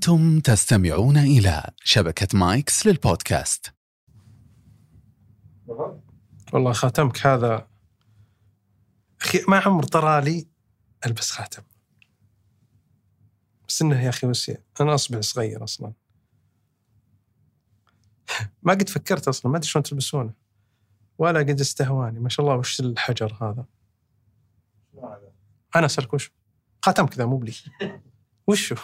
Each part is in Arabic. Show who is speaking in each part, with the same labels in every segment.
Speaker 1: أنتم تستمعون إلى شبكة مايكس للبودكاست.
Speaker 2: والله خاتمك هذا. أخي ما عمر طرى لي ألبس خاتم. بس إنه يا أخي وسع أنا اصبع صغير أصلا. ما قد فكرت أصلا ما أدري شلون تلبسونه. ولا قد استهواني. ما شاء الله وش الحجر هذا؟ أنا اسالك وش خاتم كذا مو بلي. وشو؟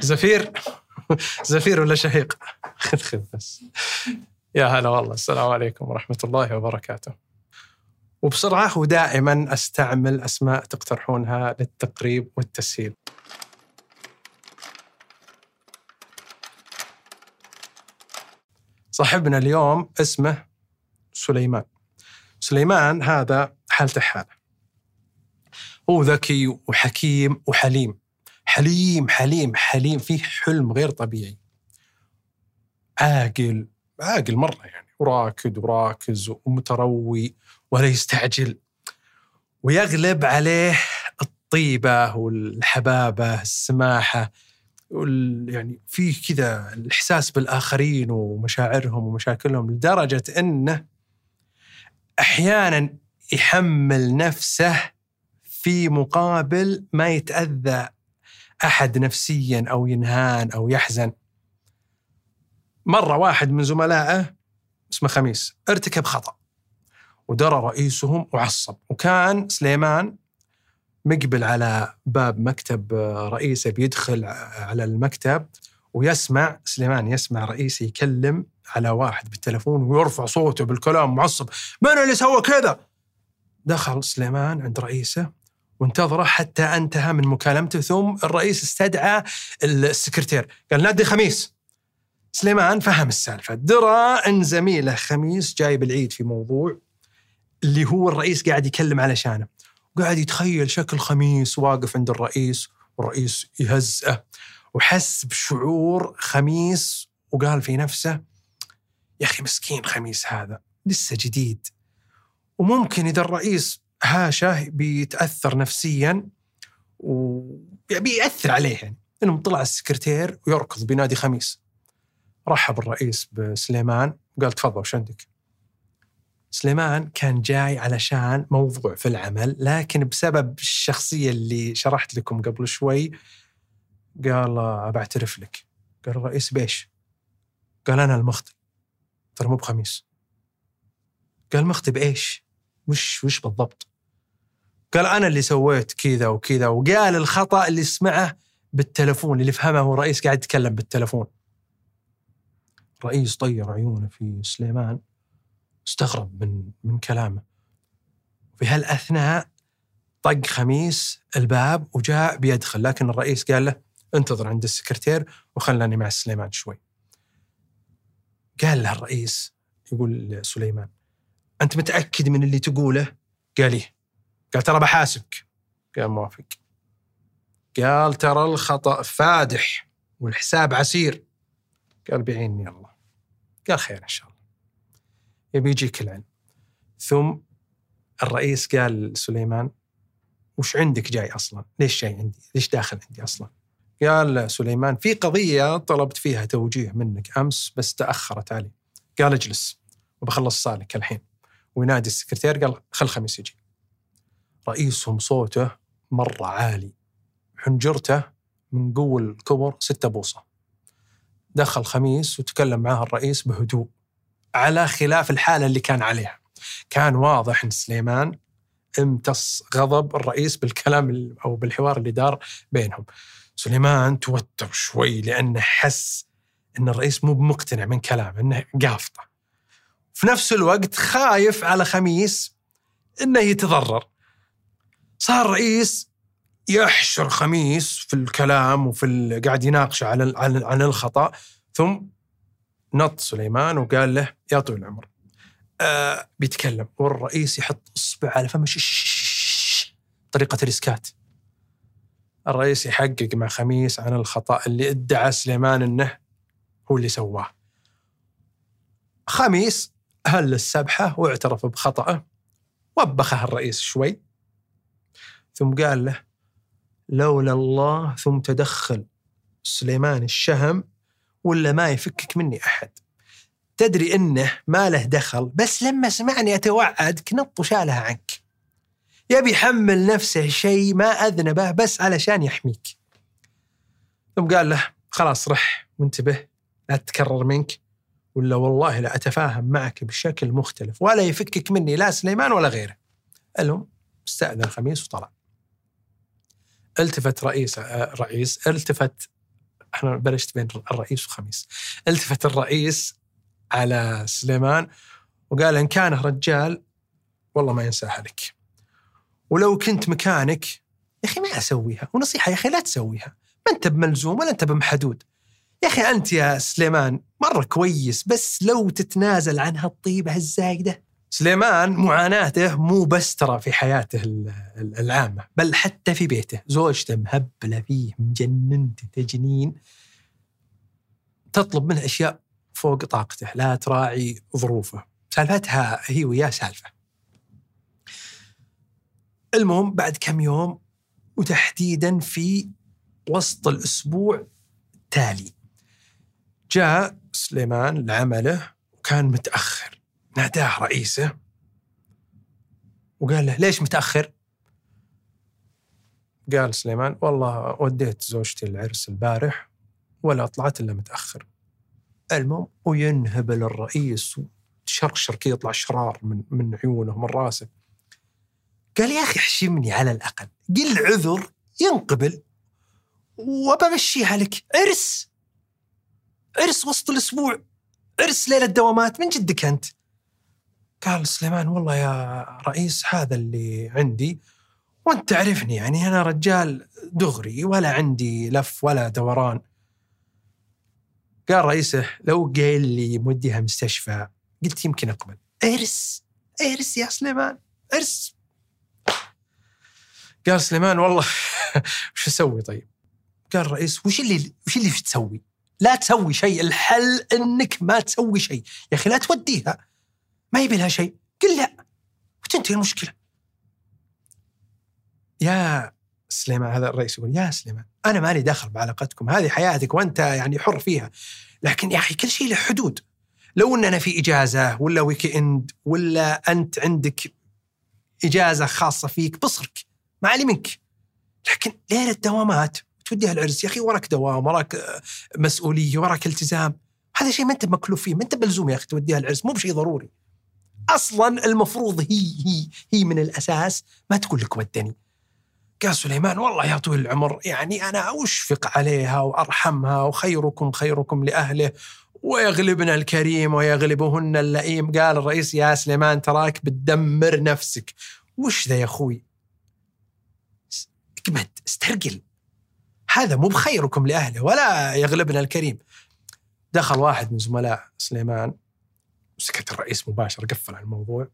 Speaker 2: زفير. زفير؟ ولا شهيق؟ خذ خذ بس. يا هلا والله. السلام عليكم ورحمة الله وبركاته. وبسرعة ودائما أستعمل أسماء تقترحونها للتقريب والتسهيل. صاحبنا اليوم اسمه سليمان. سليمان هذا حالته حالة. هو ذكي وحكيم وحليم. حليم حليم حليم فيه حلم غير طبيعي. عاقل عاقل مرة يعني وراكد وراكز ومتروي ولا يستعجل ويغلب عليه الطيبة والحبابة السماحة يعني فيه كذا الإحساس بالآخرين ومشاعرهم ومشاكلهم لدرجة أنه أحيانا يحمل نفسه في مقابل ما يتأذى أحد نفسيا أو ينهان أو يحزن. مرة واحد من زملائه اسمه خميس ارتكب خطأ ودرى رئيسهم وعصب وكان سليمان مقبل على باب مكتب رئيسه بيدخل على المكتب ويسمع سليمان يسمع رئيسه يكلم على واحد بالتلفون ويرفع صوته بالكلام معصب. من اللي سوى كذا؟ دخل سليمان عند رئيسه وانتظره حتى انتهى من مكالمته ثم الرئيس استدعى السكرتير. قال نادي خميس. سليمان فهم السالفة. درى أن زميله خميس جايب العيد في موضوع اللي هو الرئيس قاعد يكلم علشانه وقاعد يتخيل شكل خميس واقف عند الرئيس والرئيس يهزئه وحس بشعور خميس وقال في نفسه يا أخي مسكين خميس هذا لسه جديد. وممكن إذا الرئيس هاشه بيتأثر نفسيا وبيأثر عليه يعني انه طلع السكرتير ويركض بنادي خميس رحب الرئيس بسليمان وقال تفضل وش عندك؟ سليمان كان جاي علشان موضوع في العمل لكن بسبب الشخصية اللي شرحت لكم قبل شوي قال ابى اعترف لك قال الرئيس بيش؟ قال أنا المخطئ ترى مو بخميس قال مخطئ بإيش؟ وش وش بالضبط؟ قال أنا اللي سويت كذا وكذا. وقال الخطأ اللي سمعه بالتلفون اللي فهمه الرئيس قاعد يتكلم بالتلفون. الرئيس طير عيونه في سليمان استغرب من من كلامه. في هالأثناء طق خميس الباب وجاء بيدخل لكن الرئيس قال له انتظر عند السكرتير وخلاني مع سليمان شوي. قال له الرئيس يقول لسليمان أنت متأكد من اللي تقوله؟ قال إيه. قال ترى بحاسبك. قال موافق قال ترى الخطأ فادح والحساب عسير. قال بعيني الله. قال خير إن شاء الله. يبي يجيك العلم ثم الرئيس قال لسليمان وش عندك جاي أصلا؟ ليش جاي عندي؟ ليش داخل عندي أصلا؟ قال سليمان في قضية طلبت فيها توجيه منك أمس بس تأخرت علي. قال اجلس وبخلص صالك الحين. وينادي السكرتير قال خل خميس يجي. رئيسهم صوته مرة عالي. حنجرته من قوة الكبر ستة بوصة. دخل خميس وتكلم معاه الرئيس بهدوء على خلاف الحالة اللي كان عليها. كان واضح أن سليمان امتص غضب الرئيس بالكلام أو بالحوار اللي دار بينهم. سليمان توتر شوي لأنه حس أن الرئيس مو بمقتنع من كلامه أنه قافطة في نفس الوقت خايف على خميس أنه يتضرر. صار رئيس يحشر خميس في الكلام وفي قاعد يناقشه عن عن الخطأ. ثم نط سليمان وقال له يا طويل العمر. آه بيتكلم. والرئيس يحط إصبع على فمه. طريقة الإسكات. الرئيس يحقق مع خميس عن الخطأ اللي ادعى سليمان إنه هو اللي سواه. خميس هل السبحة واعترف بخطأه؟ وبخه الرئيس شوي. ثم قال له لولا الله ثم تدخل سليمان الشهم ولا ما يفكك مني أحد. تدري إنه ما له دخل بس لما سمعني أتوعد كنط وشالها عنك. يبي يحمل نفسه شيء ما أذنبه بس علشان يحميك. ثم قال له خلاص رح وانتبه لا تتكرر منك ولا والله لا أتفاهم معك بشكل مختلف ولا يفكك مني لا سليمان ولا غيره. المهم استأذن خميس وطلع. التفت رئيس آه، رئيس. التفت إحنا بلشت بين الرئيس وخميس التفت الرئيس على سليمان وقال إن كانه رجال والله ما ينساها لك ولو كنت مكانك يا أخي ما أسويها. ونصيحة يا أخي لا تسويها. ما أنت بملزوم ولا أنت بمحدود. يا أخي أنت يا سليمان مرة كويس بس لو تتنازل عن هالطيبه الزايدة سليمان معاناته مو بس ترى في حياته العامة بل حتى في بيته. زوجته مهبلة فيه مجننته تجنين. تطلب منه أشياء فوق طاقته لا تراعي ظروفه. سالفتها هي وياه سالفة. المهم بعد كم يوم وتحديدا في وسط الأسبوع التالي جاء سليمان لعمله وكان متأخر. ناداه رئيسه وقال له ليش متأخر؟ قال سليمان والله وديت زوجتي العرس البارح ولا طلعت إلا متأخر. المهم وينهبل الرئيس وتشرشر كذا يطلع شرار من من عيونه من راسه. قال يا أخي احشمني على الأقل، قل عذر ينقبل وبمشيها لك عرس عرس وسط الأسبوع عرس ليلة دوامات من جدك أنت قال سليمان والله يا رئيس هذا اللي عندي وأنت تعرفني يعني أنا رجال دغري ولا عندي لف ولا دوران. قال رئيسه لو قايل لي موديها مستشفى قلت يمكن أقبل. إرس إرس يا سليمان إرس. قال سليمان والله وش أسوي طيب؟ قال الرئيس وش اللي وش اللي تسوي؟ لا تسوي شيء الحل إنك ما تسوي شيء. يا أخي لا توديها. ما يبي لها شيء. قل لا. وتنتهي المشكلة. يا سليمان هذا الرئيس يقول يا سليمان أنا مالي دخل بعلاقتكم هذه حياتك وأنت يعني حر فيها. لكن يا أخي كل شيء له حدود. لو إننا في إجازة ولا weekend ولا أنت عندك إجازة خاصة فيك بصرك ما علي منك. لكن ليلة دوامات توديها العرس يا أخي وراك دوام وراك مسؤولية وراك التزام. هذا شيء ما أنت مكلوف فيه ما أنت ملزوم يا أخي توديها العرس مو بشيء ضروري. أصلا المفروض هي هي هي من الأساس. ما تقول لك ودني. قال سليمان والله يا طويل العمر يعني أنا اشفق عليها وأرحمها وخيركم خيركم لأهله. ويغلبنا الكريم ويغلبهن اللئيم. قال الرئيس يا سليمان تراك بتدمر نفسك. وش ذا يا أخوي؟ اقمد استرقل. هذا مو بخيركم لأهله ولا يغلبنا الكريم. دخل واحد من زملاء سليمان. سكت الرئيس مباشره قفل على الموضوع.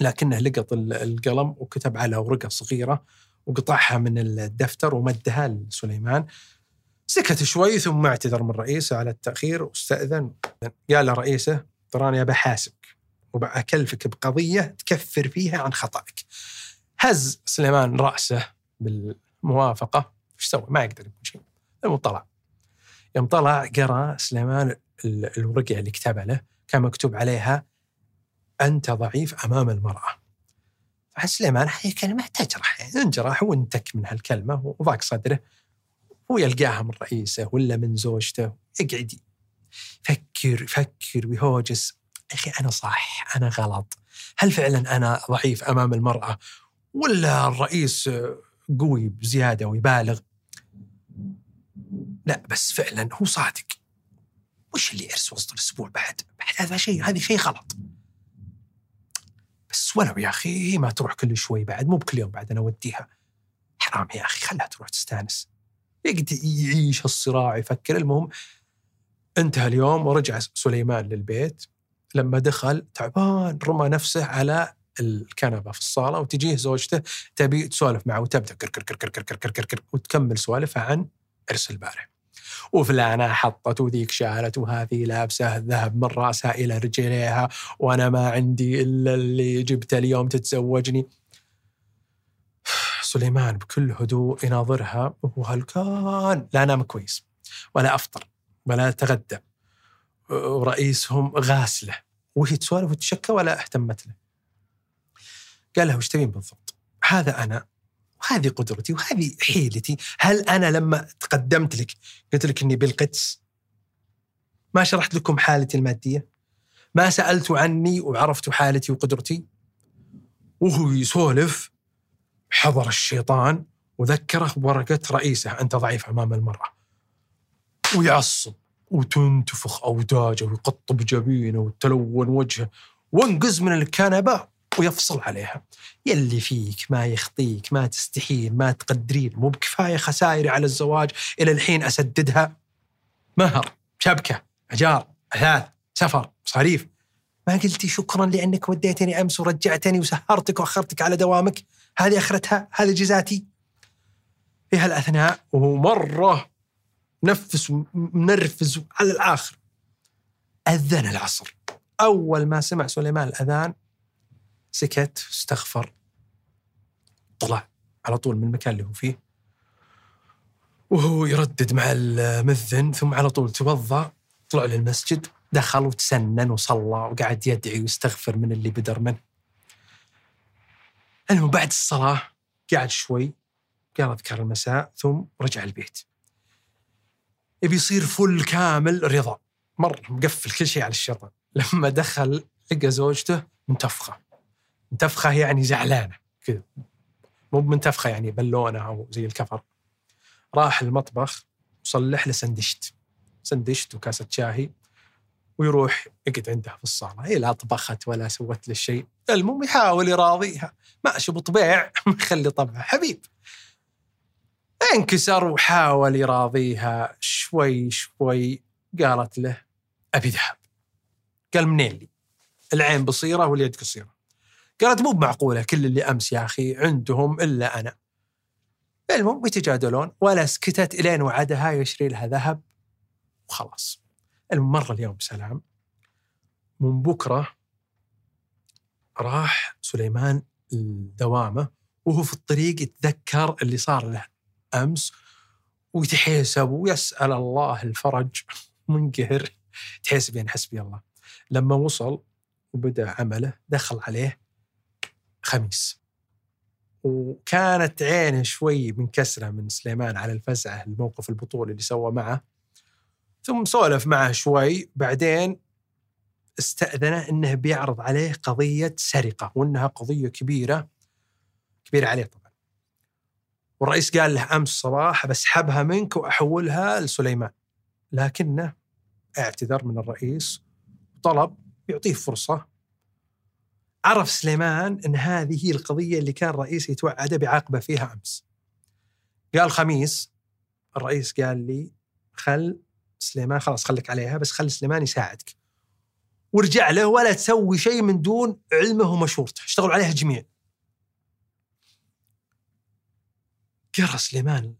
Speaker 2: لكنه لقط القلم وكتب على ورقة صغيرة وقطعها من الدفتر ومدها لسليمان. سكت شوي ثم اعتذر من رئيسه على التأخير واستأذن. قال لرئيسه تراني بحاسبك وبأكلفك بقضية تكفر فيها عن خطأك. هز سليمان رأسه بالموافقة. إيش سوى؟ ما يقدر يقول شيء. المهم طلع يوم طلع قرأ سليمان الورقة اللي كتبها له. كان مكتوب عليها أنت ضعيف أمام المرأة. فسليمان كلمة تجرح يعني انجرح وانتك من هالكلمة وضاق صدره هو يلقاها من رئيسه ولا من زوجته يقعد يفكر يفكر ويهوجس. يا أخي أنا صح أنا غلط. هل فعلا أنا ضعيف أمام المرأة ولا الرئيس قوي بزيادة ويبالغ؟ لا بس فعلا هو صادق. وش اللي ارث وسط الأسبوع بعد؟ بعد هذا شيء هذا شيء غلط. بس ولو يا أخي ما تروح كل شوي بعد مو بكل يوم بعد أنا اوديها. حرام يا أخي خلها تروح تستانس. يقعد يعيش الصراع يفكر المهم انتهى اليوم ورجع سليمان للبيت لما دخل تعبان رمى نفسه على الكنبه في الصاله وتجيه زوجته تبي تسولف معه وتبدا كر كر كر كر كر كر كر كر وتكمل سوالفها عن عرس البارح. وفلانة حطت وذيك شالت وهذه لابسة الذهب من رأسها إلى رجليها وأنا ما عندي إلا اللي جبته اليوم تتزوجني سليمان بكل هدوء يناظرها وهو هلكان لا نام كويس ولا أفطر ولا تغدى ورئيسهم غاسلة وهي تسولف وتشكى ولا اهتمت له. قال لها وش تبين بالضبط؟ هذا أنا وهذه قدرتي وهذه حيلتي، هل أنا لما تقدمت لك قلت لك إني بالقدس ما شرحت لكم حالتي المادية؟ ما سالتوا عني وعرفتوا حالتي وقدرتي؟ وهو يسولف حضر الشيطان وذكره بورقة رئيسه أنت ضعيف أمام المرأة ويعصب وتنتفخ أوداجه ويقطب جبينه وتلون وجهه وانقز من الكنبة ويفصل عليها. يلي فيك ما يخطيك ما تستحين ما تقدرين مو بكفاية خسائري على الزواج إلى الحين أسددها. مهر شبكة أجار أثاث سفر مصاريف. ما قلتي شكرا لأنك وديتني أمس ورجعتني وسهرتك وأخرتك على دوامك؟ هذه أخرتها هذه جزاتي. في هالأثناء وهو مرة منفس ومنرفز على الآخر. أذن العصر. أول ما سمع سليمان الأذان سكت استغفر. طلع على طول من المكان اللي هو فيه. وهو يردد مع المذن ثم على طول توضأ. طلع للمسجد دخل وتسنن وصلى وقعد يدعي ويستغفر من اللي بدر منه. المهم بعد الصلاة قعد شوي قال أذكار المساء ثم رجع البيت. يبي يصير فل كامل رضا. مرة مقفل كل شيء على الشيطان لما دخل لقى زوجته منتفخة. منتفخة يعني زعلانة كذا. مو منتفخة يعني بلونة أو زي الكفر. راح المطبخ وصلح له سندشت. سندشت وكاسة شاهي ويروح يقعد عندها في الصالة. هي لا طبخت ولا سوت له شيء. المهم يحاول يراضيها. ماشي بطبيع مخلي طبعه. حبيب. انكسر وحاول يراضيها. شوي شوي قالت له أبي ذهب. قال منين لي؟ العين بصيرة واليد قصيرة. قالت مو بمعقولة كل اللي أمس يا أخي عندهم إلا أنا. المهم يتجادلون ولا سكتت إلين وعدها يشري لها ذهب. وخلاص. المرة اليوم سلام. من بكرة راح سليمان دوامه وهو في الطريق يتذكر اللي صار له أمس ويتحسب ويسأل الله الفرج. منقهر. تحسب يعني حسبي الله. لما وصل وبدأ عمله دخل عليه خميس. وكانت عينه شوي منكسرة من سليمان على الفزعة الموقف البطولي اللي سوى معه. ثم سولف معه شوي بعدين استأذنه إنه بيعرض عليه قضية سرقة وإنها قضية كبيرة كبيرة عليه طبعا. والرئيس قال له أمس صباح بسحبها منك وأحولها لسليمان. لكنه اعتذر من الرئيس وطلب يعطيه فرصة عرف سليمان إن هذه هي القضية اللي كان الرئيس يتوعده بعاقبه فيها أمس. قال خميس الرئيس قال لي خل سليمان خلاص خليك عليها بس خلي سليمان يساعدك. ورجع له ولا تسوي شيء من دون علمه ومشورته. اشتغلوا عليها جميع. قرأ سليمان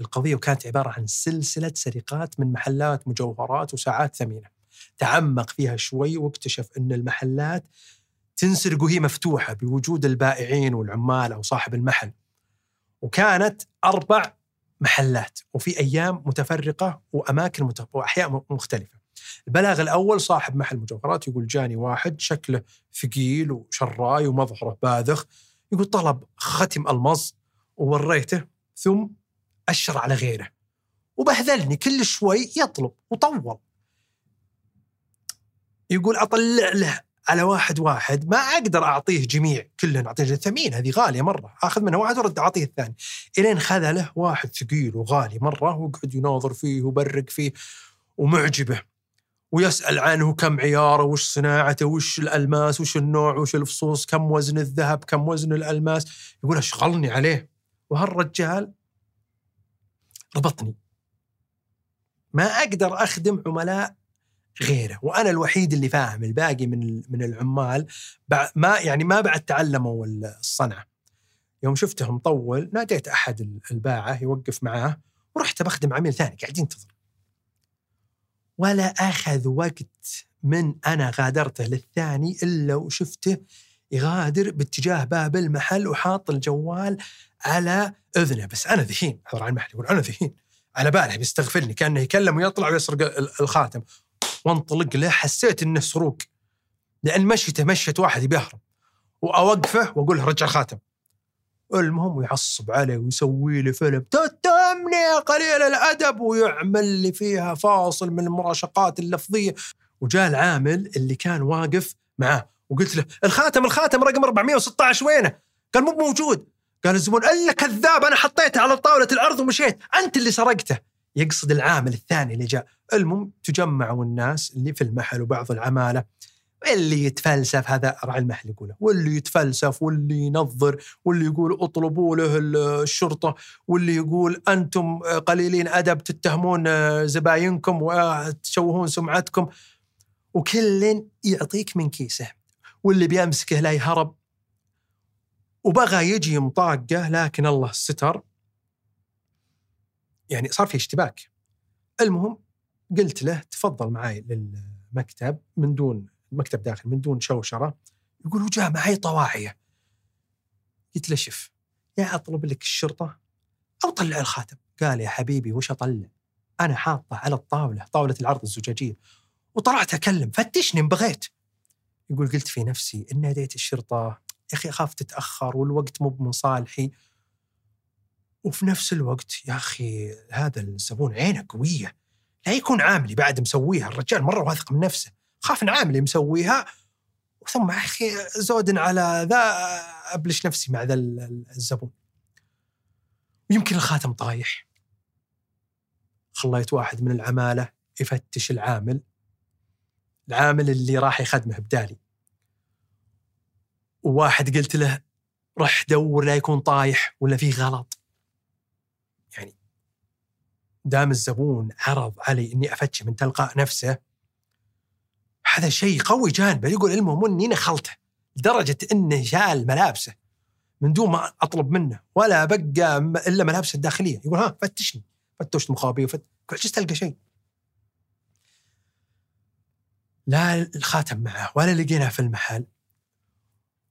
Speaker 2: القضية وكانت عبارة عن سلسلة سرقات من محلات مجوهرات وساعات ثمينة. تعمق فيها شوي واكتشف أن المحلات تنسرق وهي مفتوحة بوجود البائعين والعمال أو صاحب المحل. وكانت أربع محلات وفي أيام متفرقة وأماكن مت... وأحياء مختلفة. البلاغ الأول صاحب محل مجوهرات يقول جاني واحد شكله ثقيل وشراي ومظهره باذخ يقول طلب ختم المظ ووريته ثم أشر على غيره. وبهذلني كل شوي يطلب وطول. يقول أطلع له على واحد واحد ما أقدر أعطيه جميع كلهم أعطيه ثمين هذه غالية مرة. آخذ منها واحد ورد أعطيه الثاني. إلين خذله واحد ثقيل وغالي مرة وقعد يناظر فيه وبرق فيه ومعجبة. ويسأل عنه كم عياره وش صناعته وش الألماس وش النوع وش الفصوص كم وزن الذهب كم وزن الألماس. يقول أشغلني عليه. وهالرجال ربطني. ما أقدر أخدم عملاء غيره. وأنا الوحيد اللي فاهم الباقي من من العمال ما يعني ما بعد تعلموا الصنعة. يوم شفته مطول ناديت أحد الباعة يوقف معاه ورحت بخدم عميل ثاني قاعد ينتظر. ولا أخذ وقت من أنا غادرته للثاني إلا وشفته يغادر باتجاه باب المحل وحاط الجوال على إذنه. بس أنا ذهين حضر على المحل يقول أنا ذهين. على باله بيستغفرني كأنه يكلم ويطلع ويسرق ال- الخاتم. وانطلق له حسيت إنه سروق. لأن مشيته مشيه واحد يبي يهرب وأوقفه وأقول له رجع الخاتم. المهم يعصب عليه ويسوي لي فيلم. تتهمني يا قليل الأدب ويعمل لي فيها فاصل من المراشقات اللفظية. وجاء العامل اللي كان واقف معاه. وقلت له الخاتم الخاتم رقم 416 وينه؟ قال مو موجود قال الزبون ألا كذاب أنا حطيته على طاولة العرض ومشيت. أنت اللي سرقته. يقصد العامل الثاني اللي جاء. المهم تجمعوا الناس اللي في المحل وبعض العمالة اللي يتفلسف هذا راعي المحل يقوله. واللي يتفلسف واللي ينظر واللي يقول اطلبوا له الشرطة واللي يقول أنتم قليلين أدب تتهمون زباينكم وتشوهون سمعتكم. وكل يعطيك من كيسه. واللي بيمسكه لا يهرب. وبغى يجي مطاقه لكن الله ستر. يعني صار في اشتباك. المهم قلت له تفضل معي للمكتب من دون المكتب داخل من دون شوشرة. يقول وجاء معي طواعيه. قلت له شف يا أطلب لك الشرطة أو طلع الخاتم. قال يا حبيبي وش أطلع؟ أنا حاطه على الطاولة طاولة العرض الزجاجية. وطلعت أكلم فتشني إن بغيت. يقول قلت في نفسي إن ناديت الشرطة. يا أخي أخاف تتأخر والوقت مو من صالحي وفي نفس الوقت يا أخي هذا الزبون عينه قوية. لا يكون عاملي بعد مسويها الرجال مرة واثق من نفسه. خاف إن عاملي مسويها ثم أخي زود على ذا أبلش نفسي مع ذا الزبون. ويمكن الخاتم طايح. خليت واحد من العمالة يفتش العامل. العامل اللي راح يخدمه بدالي. وواحد قلت له رح دور لا يكون طايح ولا فيه غلط. دام الزبون عرض علي إني افتشه من تلقاء نفسه هذا شيء قوي جانبه. يقول المهم إني نخلته لدرجة إنه شال ملابسه من دون ما أطلب منه ولا بقى إلا ملابسه الداخلية. يقول ها فتشني فتشت مخابي وفت عجزت تلقى شيء. لا الخاتم معه ولا لقيناه في المحل.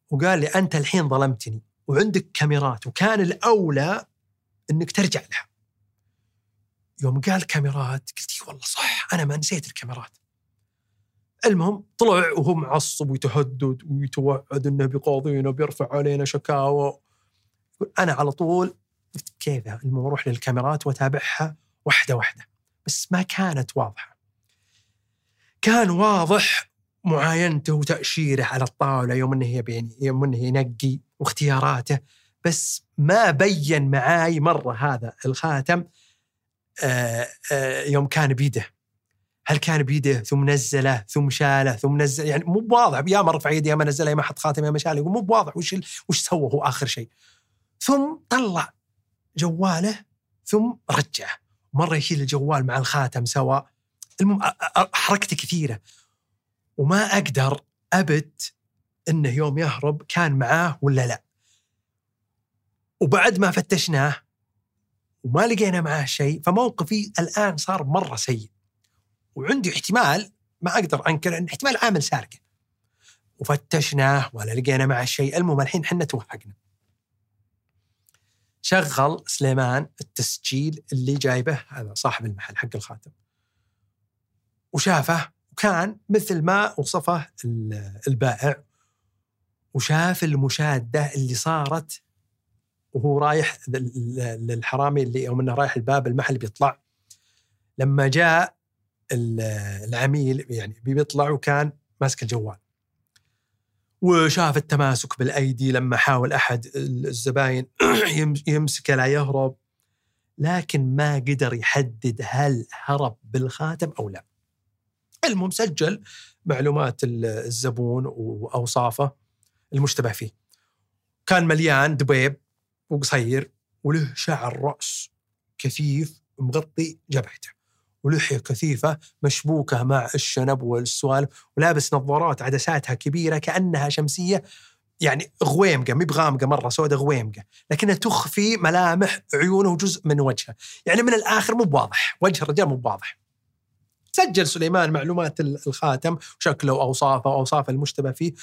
Speaker 2: وقال لي أنت الحين ظلمتني وعندك كاميرات وكان الأولى إنك ترجع لها. يوم قال كاميرات قلت والله صح أنا ما نسيت الكاميرات. المهم طلع وهو معصب ويتهدد ويتوعد إنه بيقاضينا بيرفع علينا شكاوى. أنا على طول قلت كيف المهم أروح للكاميرات وأتابعها واحدة واحدة بس ما كانت واضحة. كان واضح معاينته وتأشيره على الطاولة يوم إنه يبين يوم إنه ينقي واختياراته بس ما بين معاي مرة هذا الخاتم يوم كان بيده. هل كان بيده؟ ثم نزله ثم شاله ثم نزل يعني مو بواضح يا ما رفع يدي يا ما نزله يا ما حط خاتم يا ما شاله مو بواضح وش وش سوى هو آخر شيء. ثم طلع جواله ثم رجعه. مرة يشيل الجوال مع الخاتم سوا المهم حركته كثيرة. وما أقدر أبت إنه يوم يهرب كان معاه ولا لا. وبعد ما فتشناه وما لقينا معاه شيء فموقفي الآن صار مرة سيء. وعندي احتمال ما أقدر أنكر إن احتمال عامل سارقة. وفتشناه ولا لقينا معه شيء المهم الحين حنا توهقنا. شغل سليمان التسجيل اللي جايبه هذا صاحب المحل حق الخاتم. وشافه وكان مثل ما وصفه البائع. وشاف المشادة اللي صارت وهو رايح للحرامي اللي يوم إنه رايح الباب المحل بيطلع لما جاء العميل يعني بيطلع وكان ماسك الجوال وشاف التماسك بالأيدي لما حاول أحد الزباين يمسكه لا يهرب لكن ما قدر يحدد هل هرب بالخاتم أو لا. المهم سجل معلومات الزبون وأوصافه المشتبه فيه. كان مليان دبيب وقصير وله شعر رأس كثيف مغطي جبهته ولحيه كثيفة مشبوكة مع الشنب والسوالف ولابس نظارات عدساتها كبيرة كأنها شمسية يعني غويمقة مي بغامقة مرة سوداء غويمقة لكنها تخفي ملامح عيونه وجزء من وجهه يعني من الآخر مو بواضح وجه الرجال مو بواضح. سجل سليمان معلومات الخاتم وشكله واوصافه واوصاف المشتبه فيه.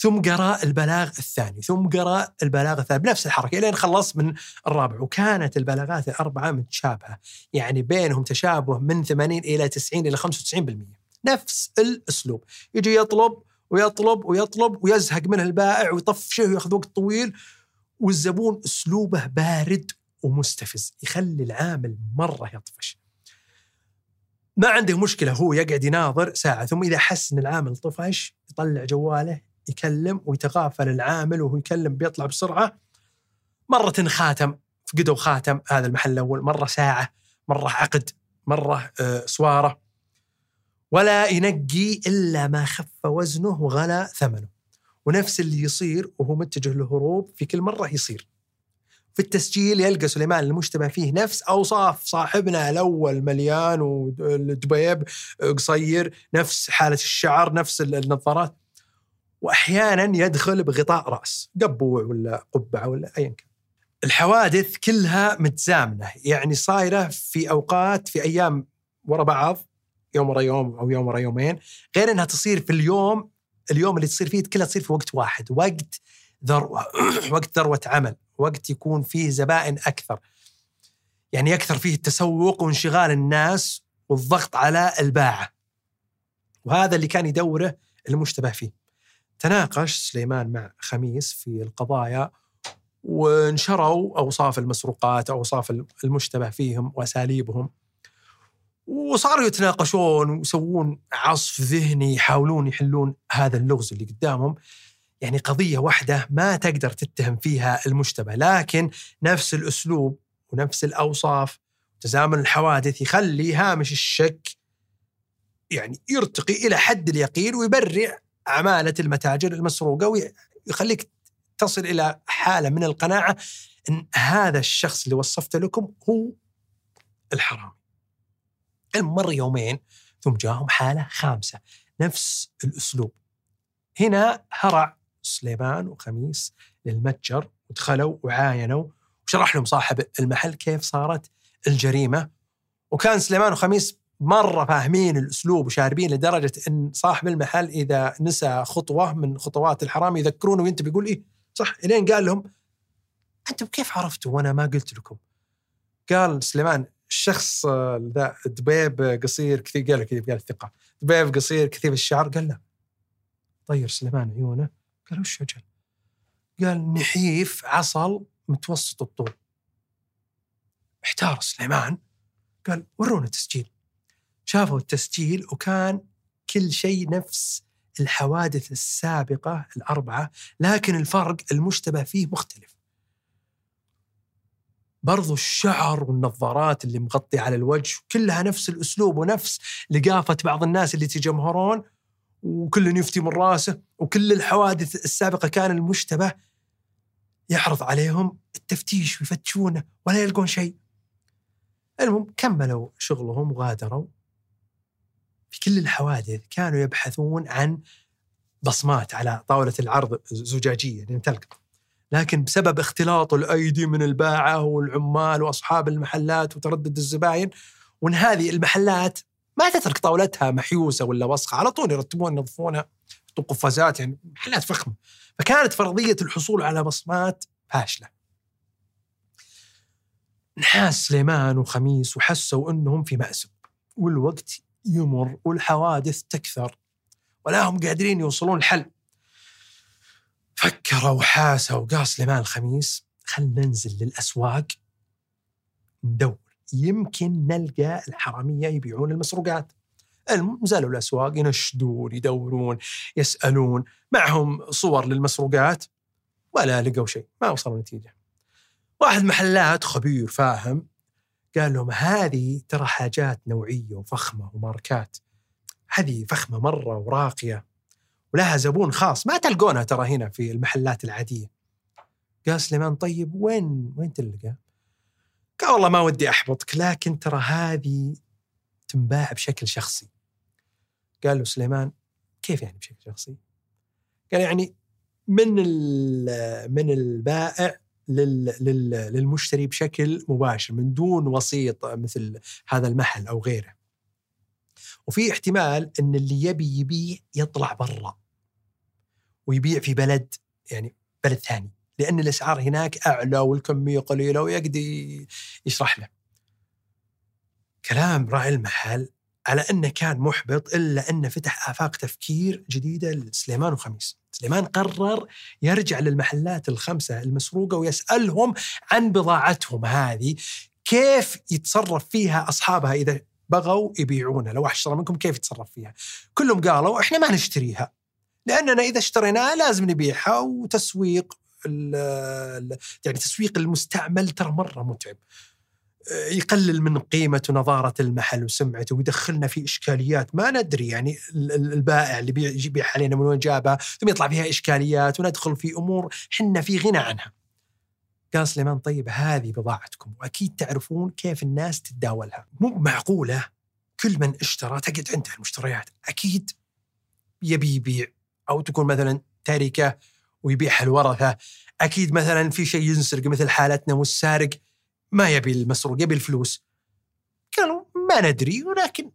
Speaker 2: ثم قرأ البلاغ الثاني ثم قرأ البلاغ الثالث بنفس الحركة لين خلص من الرابع. وكانت البلاغات الأربعة متشابهة يعني بينهم تشابه من 80 إلى 90 إلى 95% نفس الأسلوب. يجي يطلب ويطلب ويطلب ويزهق منه البائع ويطفشه وياخذ وقت طويل والزبون أسلوبه بارد ومستفز يخلي العامل مرة يطفش. ما عنده مشكلة هو يقعد يناظر ساعة ثم إذا حس إن العامل طفش يطلع جواله يكلم ويتغافل العامل وهو يكلم بيطلع بسرعة. مرة خاتم فقدوا خاتم هذا المحل الأول مرة ساعة مرة عقد مرة آه، سوارة. ولا ينقي إلا ما خف وزنه وغلى ثمنه. ونفس اللي يصير وهو متجه للهروب في كل مرة يصير. في التسجيل يلقى سليمان المشتبه فيه نفس أوصاف صاحبنا الأول مليان والدبيب قصير نفس حالة الشعر نفس النظارات. وأحيانا يدخل بغطاء رأس قبوع ولا قبعة ولا ايا كان. الحوادث كلها متزامنة يعني صايرة في أوقات في أيام ورا بعض يوم ورا يوم أو يوم ورا يومين غير إنها تصير في اليوم اليوم اللي تصير فيه كلها تصير في وقت واحد وقت ذروه وقت ذروة عمل وقت يكون فيه زبائن أكثر. يعني يكثر فيه التسوق وانشغال الناس والضغط على الباعة. وهذا اللي كان يدوره المشتبه فيه. تناقش سليمان مع خميس في القضايا وانشروا أوصاف المسروقات أوصاف المشتبه فيهم وأساليبهم. وصاروا يتناقشون ويسوون عصف ذهني يحاولون يحلون هذا اللغز اللي قدامهم. يعني قضية واحدة ما تقدر تتهم فيها المشتبه لكن نفس الأسلوب ونفس الأوصاف تزامن الحوادث يخلي هامش الشك يعني يرتقي إلى حد اليقين ويبرع عمالة المتاجر المسروقة ويخليك تصل إلى حالة من القناعة إن هذا الشخص اللي وصفته لكم هو الحرامي. المر يومين ثم جاهم حالة خامسة نفس الأسلوب. هنا هرع سليمان وخميس للمتجر ودخلوا وعاينوا وشرح لهم صاحب المحل كيف صارت الجريمة وكان سليمان وخميس مرة فاهمين الأسلوب وشاربين لدرجة إن صاحب المحل إذا نسى خطوة من خطوات الحرام يذكرونه وينتبه يقول إيه صح؟ إلين قال لهم أنتم كيف عرفتوا؟ وأنا ما قلت لكم؟ قال سليمان الشخص ذا دبيب قصير كثير قال كذا قال الثقه دبيب قصير كثير الشعر؟ قال لا. طير سليمان عيونه. قال وش أجل؟ قال نحيف عصل متوسط الطول. احتار سليمان. قال ورونا تسجيل. شافوا التسجيل وكان كل شيء نفس الحوادث السابقة الأربعة لكن الفرق المشتبه فيه مختلف. برضو الشعر والنظارات اللي مغطي على الوجه كلها نفس الأسلوب ونفس لقافة بعض الناس اللي تجمهرون وكل يفتي من راسه وكل الحوادث السابقة كان المشتبه يعرض عليهم التفتيش ويفتشونه ولا يلقون شيء. المهم كملوا شغلهم وغادروا. في كل الحوادث كانوا يبحثون عن بصمات على طاولة العرض زجاجية يعني تلقط لكن بسبب اختلاط الأيدي من الباعة والعمال وأصحاب المحلات وتردد الزباين وأن هذه المحلات ما تترك طاولتها محيوسة ولا وسخة على طول يرتبون ينظفونها قفازات يعني محلات فخمة. فكانت فرضية الحصول على بصمات فاشلة. نحاس سليمان وخميس وحسوا أنهم في مأزق والوقت يمر والحوادث تكثر ولا هم قادرين يوصلون الحل فكروا وحاسوا وقال سليمان الخميس خلنا ننزل للأسواق ندور. يمكن نلقى الحرامية يبيعون المسروقات. نزلوا الأسواق ينشدون يدورون يسألون. معهم صور للمسروقات ولا لقوا شيء ما وصلوا نتيجة. واحد محلات خبير فاهم قال لهم هذه ترى حاجات نوعية وفخمة وماركات. هذه فخمة مرة وراقية. ولها زبون خاص. ما تلقونها ترى هنا في المحلات العادية. قال سليمان طيب وين وين تلقى؟ قال والله ما ودي أحبطك لكن ترى هذه تنباع بشكل شخصي. قال له سليمان كيف يعني بشكل شخصي؟ قال يعني من من البائع للمشتري بشكل مباشر من دون وسيط مثل هذا المحل أو غيره. وفي احتمال إن اللي يبي يبيع يطلع برا ويبيع في بلد يعني بلد ثاني لأن الأسعار هناك أعلى والكمية قليلة ويقدر يشرح له. كلام راعي المحل على إنه كان محبط إلا إنه فتح آفاق تفكير جديدة لسليمان وخميس. سليمان قرر يرجع للمحلات الخمسة المسروقة ويسألهم عن بضاعتهم هذه كيف يتصرف فيها أصحابها إذا بغوا يبيعونها لو اشترى منكم كيف يتصرف فيها؟ كلهم قالوا إحنا ما نشتريها لأننا إذا اشتريناها لازم نبيعها وتسويق يعني تسويق المستعمل ترى مرة متعب. يقلل من قيمة ونظارة المحل وسمعته ويدخلنا في إشكاليات ما ندري يعني البائع اللي بيبيع علينا من وين جابها ثم يطلع فيها إشكاليات وندخل في أمور حنا في غنى عنها. قال سليمان طيب هذه بضاعتكم وأكيد تعرفون كيف الناس تتداولها. مو معقولة؟ كل من اشترى تقعد عنده المشتريات أكيد يبي يبيع. أو تكون مثلا تركه ويبيعها الورثة أكيد مثلا في شيء ينسرق مثل حالتنا والسارق ما يبي المسروق يبي الفلوس. قالوا ما ندري ولكن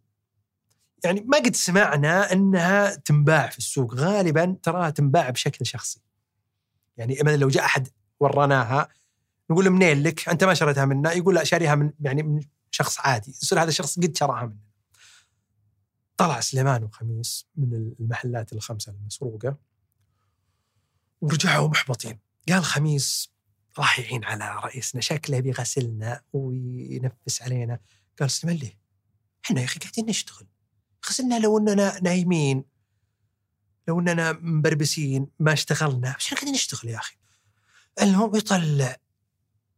Speaker 2: يعني ما قد سمعنا أنها تنباع في السوق. غالبا تراها تنباع بشكل شخصي. يعني مثلا لو جاء أحد ورناها نقول له منين لك؟ أنت ما شريتها منا. يقول لا شاريها من يعني من شخص عادي. يصير هذا الشخص قد شراها منا. طلع سليمان وخميس من المحلات الخمسة المسروقة ورجعوا محبطين. قال خميس راح يعين على رئيسنا شكله بيغسلنا وينفس علينا. قال سليمان ليه؟ إحنا يا أخي قاعدين نشتغل. غسلنا لو إننا نايمين لو إننا مبربسين ما اشتغلنا. بس قاعدين نشتغل يا أخي. المهم يطلع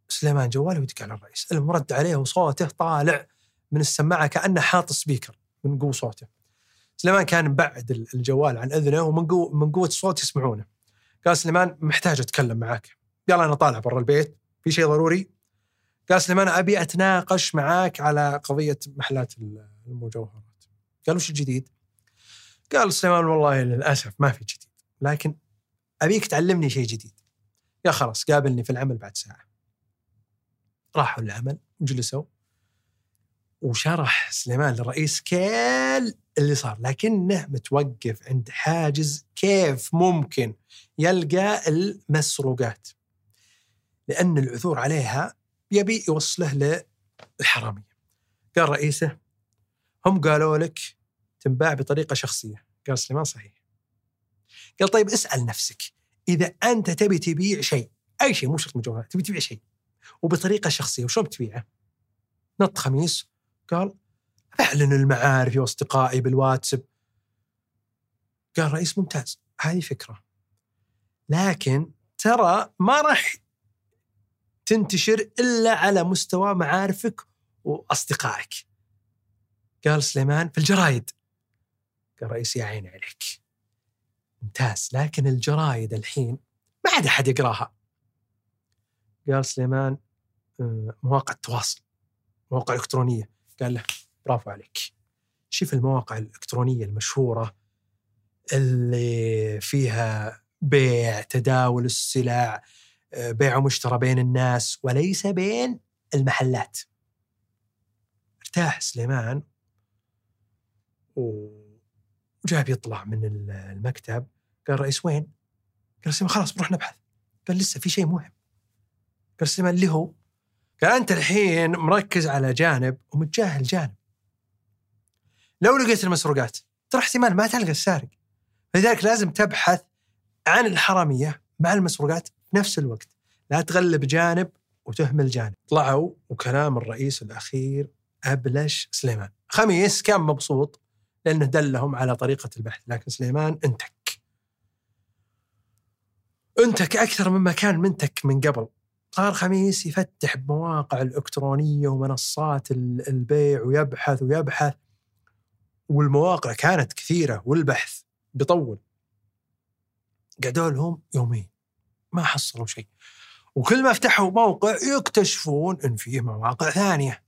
Speaker 2: سليمان جواله ويدق على الرئيس. المهم رد عليه وصوته طالع من السماعة كأنه حاط سبيكر من قوة صوته. سليمان كان مبعد الجوال عن أذنه ومن قوه من قوة الصوت يسمعونه. قال سليمان محتاج أتكلم معاك. قال أنا طالع برا البيت في شيء ضروري. قال سليمان أبي أتناقش معاك على قضية محلات المجوهرات. قال وش الجديد؟ قال سليمان والله للأسف ما في جديد لكن أبيك تعلمني شيء جديد. يا خلاص قابلني في العمل بعد ساعة. راحوا العمل وجلسوا. وشرح سليمان للرئيس كل اللي صار لكنه متوقف عند حاجز كيف ممكن يلقى المسروقات. لأن العثور عليها يبي يوصله للحرامية. قال رئيسه هم قالوا لك تنباع بطريقة شخصية. قال سليمان صحيح. قال طيب اسأل نفسك إذا أنت تبي تبيع شيء أي شيء مو شرط مجوهرات تبي تبيع شيء وبطريقة شخصية وشلون بتبيعه؟ نط خميس قال أعلن المعارفي واصدقائي بالواتساب. قال رئيس ممتاز هذه فكرة. لكن ترى ما راح تنتشر إلا على مستوى معارفك وأصدقائك. قال سليمان في الجرايد. قال رئيس يا عيني عليك. ممتاز لكن الجرايد الحين ما عاد أحد يقراها. قال سليمان آه، مواقع التواصل مواقع إلكترونية. قال له برافو عليك. شوف المواقع الإلكترونية المشهورة اللي فيها بيع تداول السلع بيع ومشترى بين الناس وليس بين المحلات. ارتاح سليمان. وجاء بيطلع من المكتب. قال رئيس وين؟ قال سليمان خلاص بنروح نبحث. قال لسه في شيء مهم. قال سليمان اللي هو قال أنت الحين مركز على جانب ومتجاهل جانب. لو لقيت المسروقات ترى احتمال ما تلقى السارق. لذلك لازم تبحث عن الحرامية مع المسروقات نفس الوقت. لا تغلب جانب وتهمل جانب. طلعوا وكلام الرئيس الأخير أبلش سليمان. خميس كان مبسوط لأنه دلهم على طريقة البحث لكن سليمان انتك. انتك أكثر مما كان منتك من قبل. صار خميس يفتح بمواقع الإلكترونية ومنصات البيع ويبحث ويبحث والمواقع كانت كثيرة والبحث بيطول. قعدوا لهم يومين. ما حصلوا شيء. وكل ما فتحوا موقع يكتشفون إن فيه مواقع ثانية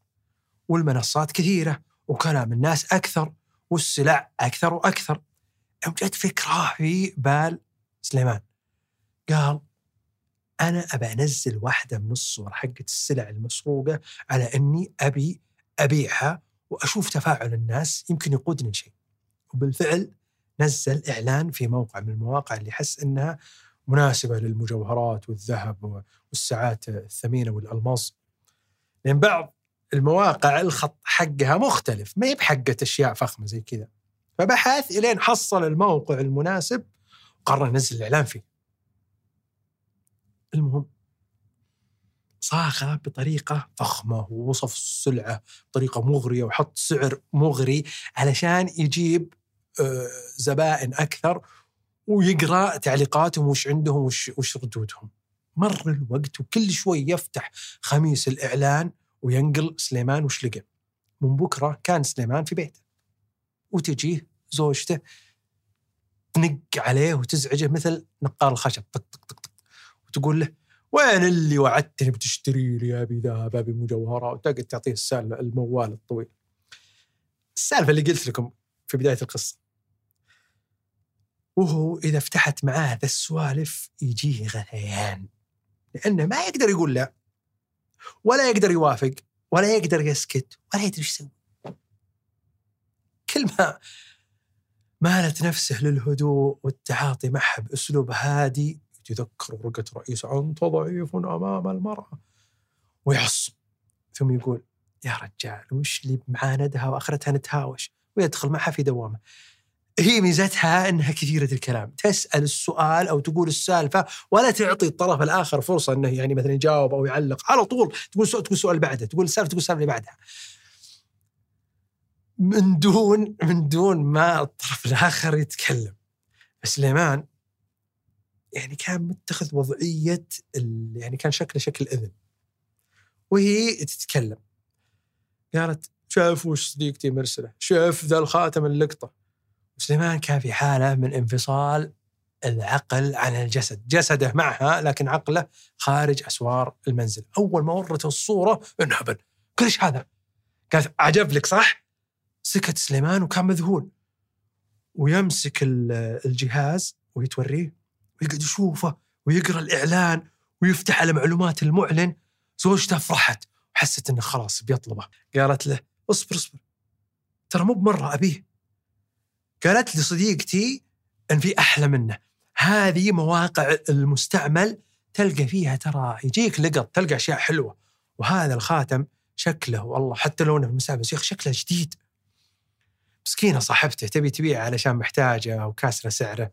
Speaker 2: والمنصات كثيرة وكلام الناس أكثر والسلع أكثر وأكثر. يوم جت فكرة في بال سليمان. قال أنا ابى أنزل واحدة من الصور حقت السلع المسروقة على إني أبي أبيعها وأشوف تفاعل الناس يمكن يقودني لشيء. وبالفعل نزل إعلان في موقع من المواقع اللي يحس إنها مناسبة للمجوهرات والذهب والساعات الثمينة والألماس. لأن بعض المواقع الخط حقها مختلف ما هي بحقة أشياء فخمة زي كذا. فبحث إلين حصل الموقع المناسب وقرر ينزل الإعلان فيه. المهم صاغه بطريقة فخمة ووصف السلعة بطريقة مغرية وحط سعر مغري علشان يجيب آه، زبائن أكثر ويقرأ تعليقاتهم وش عندهم وش, وش ردودهم. مر الوقت وكل شوي يفتح خميس الإعلان وينقل سليمان وش لقى. من بكرة كان سليمان في بيته. وتجيه زوجته تنق عليه وتزعجه مثل نقار الخشب طق طق طق طق وتقول له وين اللي وعدتني بتشتري لي أبي ذهب أبي مجوهرات وتقعد تعطيه السالفة الموال الطويل. السالفة اللي قلت لكم في بداية القصة. وهو إذا فتحت معاه ذا السوالف يجيه غثيان. لأنه ما يقدر يقول لا ولا يقدر يوافق ولا يقدر يسكت ولا يدري إيش يسوي. كل ما مالت نفسه للهدوء والتعاطي معها بأسلوب هادي يتذكر ورقة رئيس أنت ضعيف أمام المرأة. ويعصب ثم يقول يا رجال وش اللي معاندها وآخرتها نتهاوش. ويدخل معها في دوامة. هي ميزتها إنها كثيرة الكلام، تسأل السؤال أو تقول السالفة ولا تعطي الطرف الآخر فرصة إنه يعني مثلا يجاوب أو يعلق، على طول تقول سؤال تقول سؤال بعده، تقول السالفه تقول السالفه اللي بعدها. من دون من دون ما الطرف الآخر يتكلم. سليمان يعني كان متخذ وضعية يعني كان شكله شكل أذن. وهي تتكلم. قالت شاف وش صديقتي مرسلة، شاف ذا الخاتم اللقطة. سليمان كان في حالة من انفصال العقل عن الجسد، جسده معها لكن عقله خارج أسوار المنزل، أول ما ورته الصورة انهبل، قال إيش هذا؟ قالت عجب لك صح؟ سكت سليمان وكان مذهول. ويمسك الجهاز ويتوريه ويقعد يشوفه ويقرأ الإعلان ويفتح على معلومات المعلن. زوجته فرحت وحست إنه خلاص بيطلبه. قالت له اصبر اصبر. ترى مو بمرة أبيه. قالت لي صديقتي أن في أحلى منه. هذه مواقع المستعمل تلقى فيها ترى يجيك لقط تلقى أشياء حلوة. وهذا الخاتم شكله والله حتى لونه في المسابس يا أخي شكله جديد. مسكينة صاحبته تبي تبيع علشان محتاجة وكاسرة سعره.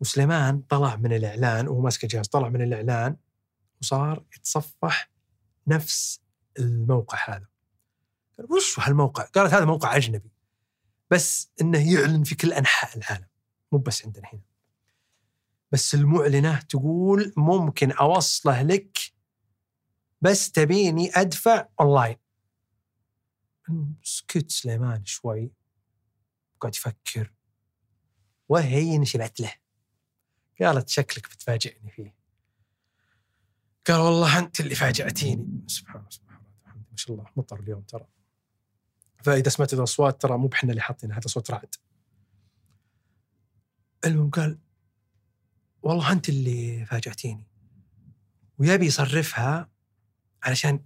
Speaker 2: وسليمان طلع من الإعلان وهو ماسك الجهاز طلع من الإعلان وصار يتصفح نفس الموقع هذا. قال وش هالموقع؟ قالت هذا موقع أجنبي. بس إنه يعلن في كل أنحاء العالم مو بس عندنا هنا. بس المعلنه تقول ممكن أوصله لك بس تبيني أدفع أونلاين. سكت سليمان شوي قاعد يفكر. وهي نشبت له؟ قالت شكلك بتفاجئني فيه. قال والله أنت اللي فاجأتيني. سبحان الله سبحان الله ما شاء الله مطر اليوم ترى. فإذا سمعت الاصوات ترى مو بحنا اللي حاطينها هذا صوت رعد. المهم قال والله أنت اللي فاجاتيني ويبي يصرفها علشان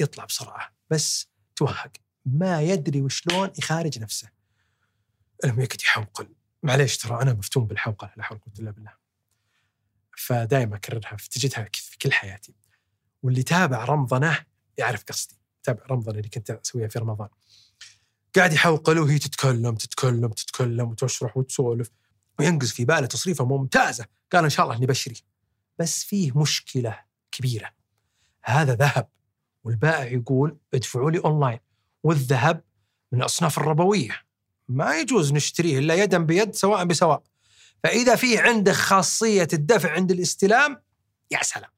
Speaker 2: يطلع بسرعة بس توهق ما يدري وشلون يخارج نفسه. المهم يقعد يحوقل معليش ترى أنا مفتون بالحوقله لا حول ولا قوة إلا بالله. فدائما أكررها تجدها في كل حياتي. واللي تابع رمضانه يعرف قصدي. تابع رمضان اللي كنت اسويها في رمضان. قاعد يحوقل وهي تتكلم تتكلم تتكلم وتشرح وتسولف وينقز في باله تصريفة ممتازة. قال إن شاء الله إني بشري. بس فيه مشكلة كبيرة. هذا ذهب والبائع يقول ادفعوا لي أونلاين. والذهب من الأصناف الربوية. ما يجوز نشتريه إلا يدا بيد سواء بسواء فإذا فيه عندك خاصية الدفع عند الاستلام يا سلام.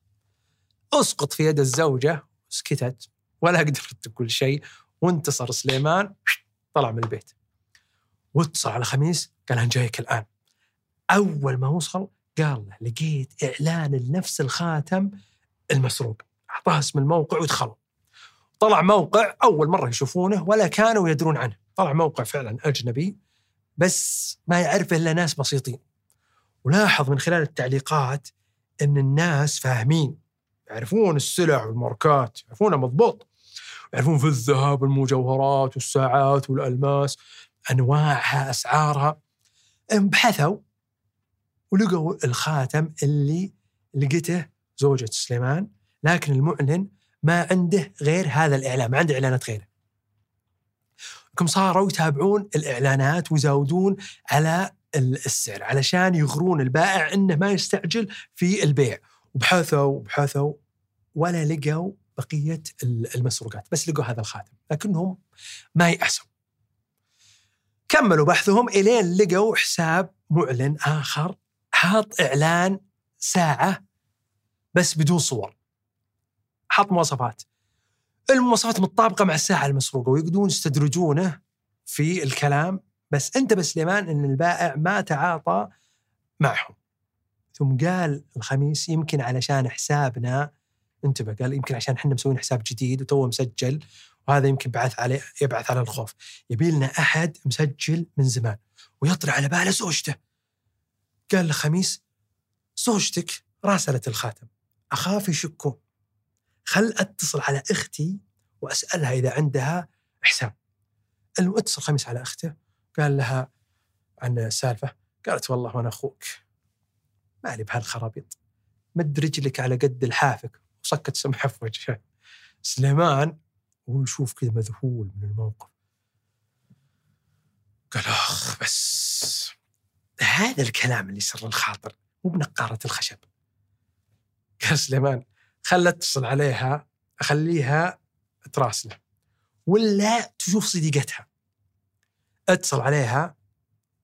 Speaker 2: اسقط في يد الزوجة سكتت ولا قدرت تقول شيء وانتصر سليمان طلع من البيت. واتصل على خميس قال أنا جايك الآن. أول ما وصل قال له لقيت إعلان لنفس الخاتم المسروق. أعطاه اسم الموقع ودخلوا. طلع موقع أول مرة يشوفونه ولا كانوا يدرون عنه. طلع موقع فعلا أجنبي بس ما يعرفه إلا ناس بسيطين. ولاحظ من خلال التعليقات إن الناس فاهمين يعرفون السلع والماركات يعرفونها مضبوط. يعرفون في الذهب والمجوهرات والساعات والألماس انواعها أسعارها. بحثوا ولقوا الخاتم اللي لقيته زوجة سليمان لكن المعلن ما عنده غير هذا الإعلان ما عنده إعلانات غيره. كم صاروا يتابعون الإعلانات ويزودون على السعر علشان يغرون البائع إنه ما يستعجل في البيع. وبحثوا وبحثوا ولا لقوا بقية المسروقات بس لقوا هذا الخاتم لكنهم ما يأسوا. كملوا بحثهم إلين لقوا حساب معلن آخر حاط إعلان ساعة بس بدون صور. حط مواصفات. المواصفات متطابقة مع الساعة المسروقة ويقدرون يستدرجونه في الكلام بس انتبه سليمان إن البائع ما تعاطى معهم. ثم قال الخميس يمكن علشان حسابنا انتبه. قال يمكن عشان إحنا مسوين حساب جديد وتوه مسجل وهذا يمكن بعث عليه يبعث على الخوف. يبي لنا أحد مسجل من زمان ويطلع على باله زوجته. قال الخميس زوجتك راسلت الخاتم. أخاف يشكون خل أتصل على أختي وأسألها إذا عندها حساب. أتصل خميس على أخته. قال لها عن السالفة قالت والله وأنا أخوك. مالي بهالخرابيط. مد رجلك على قد الحافك. وصكت سمحه في وجهه سليمان وهو يشوف كذا مذهول من الموقف. قال أخ بس هذا الكلام اللي سر الخاطر مو بنقارة الخشب. قال سليمان خل اتصل عليها أخليها تراسله ولا تشوف صديقتها. اتصل عليها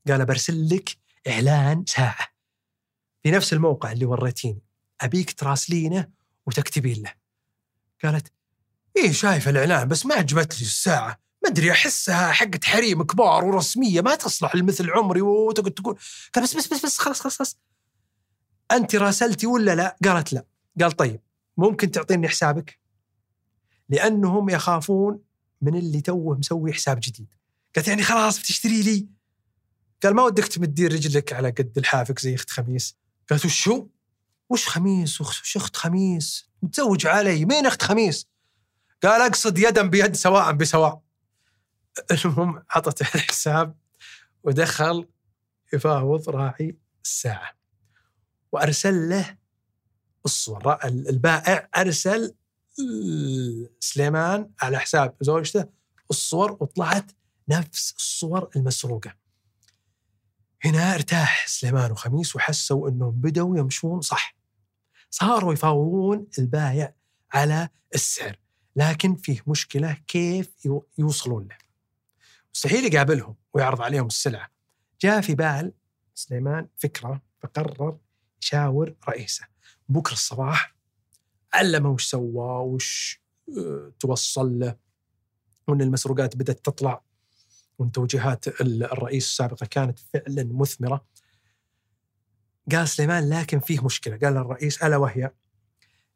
Speaker 2: قال برسل لك إعلان ساعة. في نفس الموقع اللي وريتيني. أبيك تراسلينه وتكتبين له. قالت إيه شايف الإعلان بس ما عجبتني الساعة. ما أدري أحسها حقت حريم كبار ورسمية ما تصلح لمثل عمري وتقعد تقول. قال بس بس بس بس خلاص خلاص خلاص. أنت راسلتي ولا لا؟ قالت لا. قال طيب ممكن تعطيني حسابك؟ لأنهم يخافون من اللي توه مسوي حساب جديد. قالت يعني خلاص بتشتري لي؟ قال ما ودك تمدين رجلك على قد الحافك زي أخت خميس. قالت وشو؟ وش خميس؟ وش أخت خميس؟ متزوج علي مين أخت خميس؟ قال أقصد يدا بيد سواء بسواء. المهم عطته الحساب ودخل يفاوض راعي الساعة. وأرسل له الصور البائع أرسل سليمان على حساب زوجته الصور وطلعت نفس الصور المسروقة. هنا ارتاح سليمان وخميس وحسوا أنهم بدوا يمشون صح. صاروا يفاوضون البايع على السعر لكن فيه مشكلة كيف يوصلون له. مستحيل يقابلهم ويعرض عليهم السلعة. جاء في بال سليمان فكرة فقرر يشاور رئيسه. بكرة الصباح علمه وش سوى وش آه، توصل له. وإن المسروقات بدأت تطلع. وإن توجيهات الرئيس السابقه كانت فعلا مثمرة. قال سليمان لكن فيه مشكلة. قال الرئيس ألا وهي؟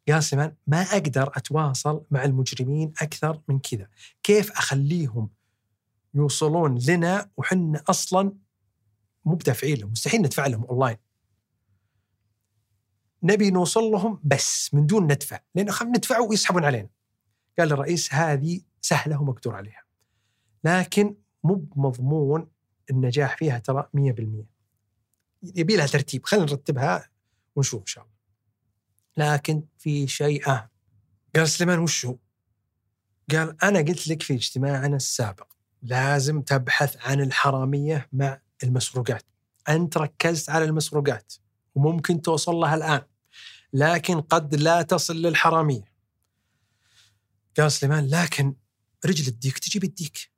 Speaker 2: قال سليمان ما أقدر أتواصل مع المجرمين أكثر من كذا. كيف أخليهم يوصلون لنا وحنا أصلا مو بدافعين لهم مستحيل ندفع لهم أونلاين. نبي نوصل لهم بس من دون ندفع لأن خلينا ندفع ويسحبون علينا. قال الرئيس هذه سهلة ومقدور عليها. لكن مو بمضمون النجاح فيها ترى 100% يبي لها ترتيب. خلينا نرتبها ونشوف إن شاء الله. لكن في شيء أهم قال سليمان وش هو؟ قال أنا قلت لك في اجتماعنا السابق لازم تبحث عن الحرامية مع المسروقات. أنت ركزت على المسروقات وممكن توصل لها الآن لكن قد لا تصل للحرامية. قال سليمان لكن رجل الديك تجيب الديك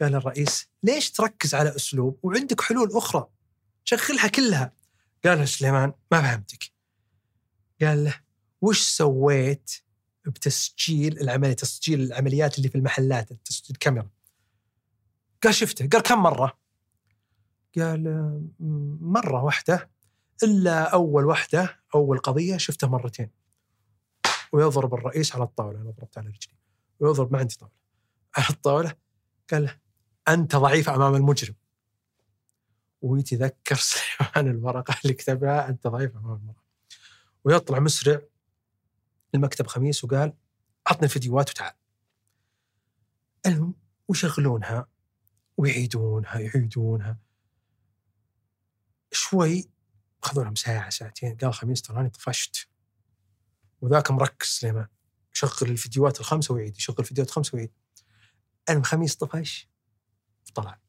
Speaker 2: قال الرئيس ليش تركز على أسلوب وعندك حلول أخرى؟ شغلها كلها. قال سليمان ما فهمتك. قال له وش سويت بتسجيل العملية تسجيل العمليات اللي في المحلات تسجيل الكاميرا قال شفته. قال كم مرة؟ قال مرة واحدة إلا أول واحدة أول قضية شفتها مرتين. ويضرب الرئيس على الطاولة أنا ضربت على رجلي ويضرب ما عندي طاولة. على الطاولة قال له أنت ضعيف أمام المجرم. ويتذكر سليمان الورقة اللي كتبها. أنت ضعيف أمام المرأة ويطلع مسرع المكتب خميس وقال عطنا الفيديوهات وتعال. المهم ويشغلونها ويعيدونها يعيدونها. شوي اخذوا لهم ساعة ساعتين. قال خميس تراني طفشت. وذاك مركز سليمان. يشغل الفيديوهات الخمسة ويعيد يشغل الفيديوهات الخمسة ويعيد. الخميس طفش طلع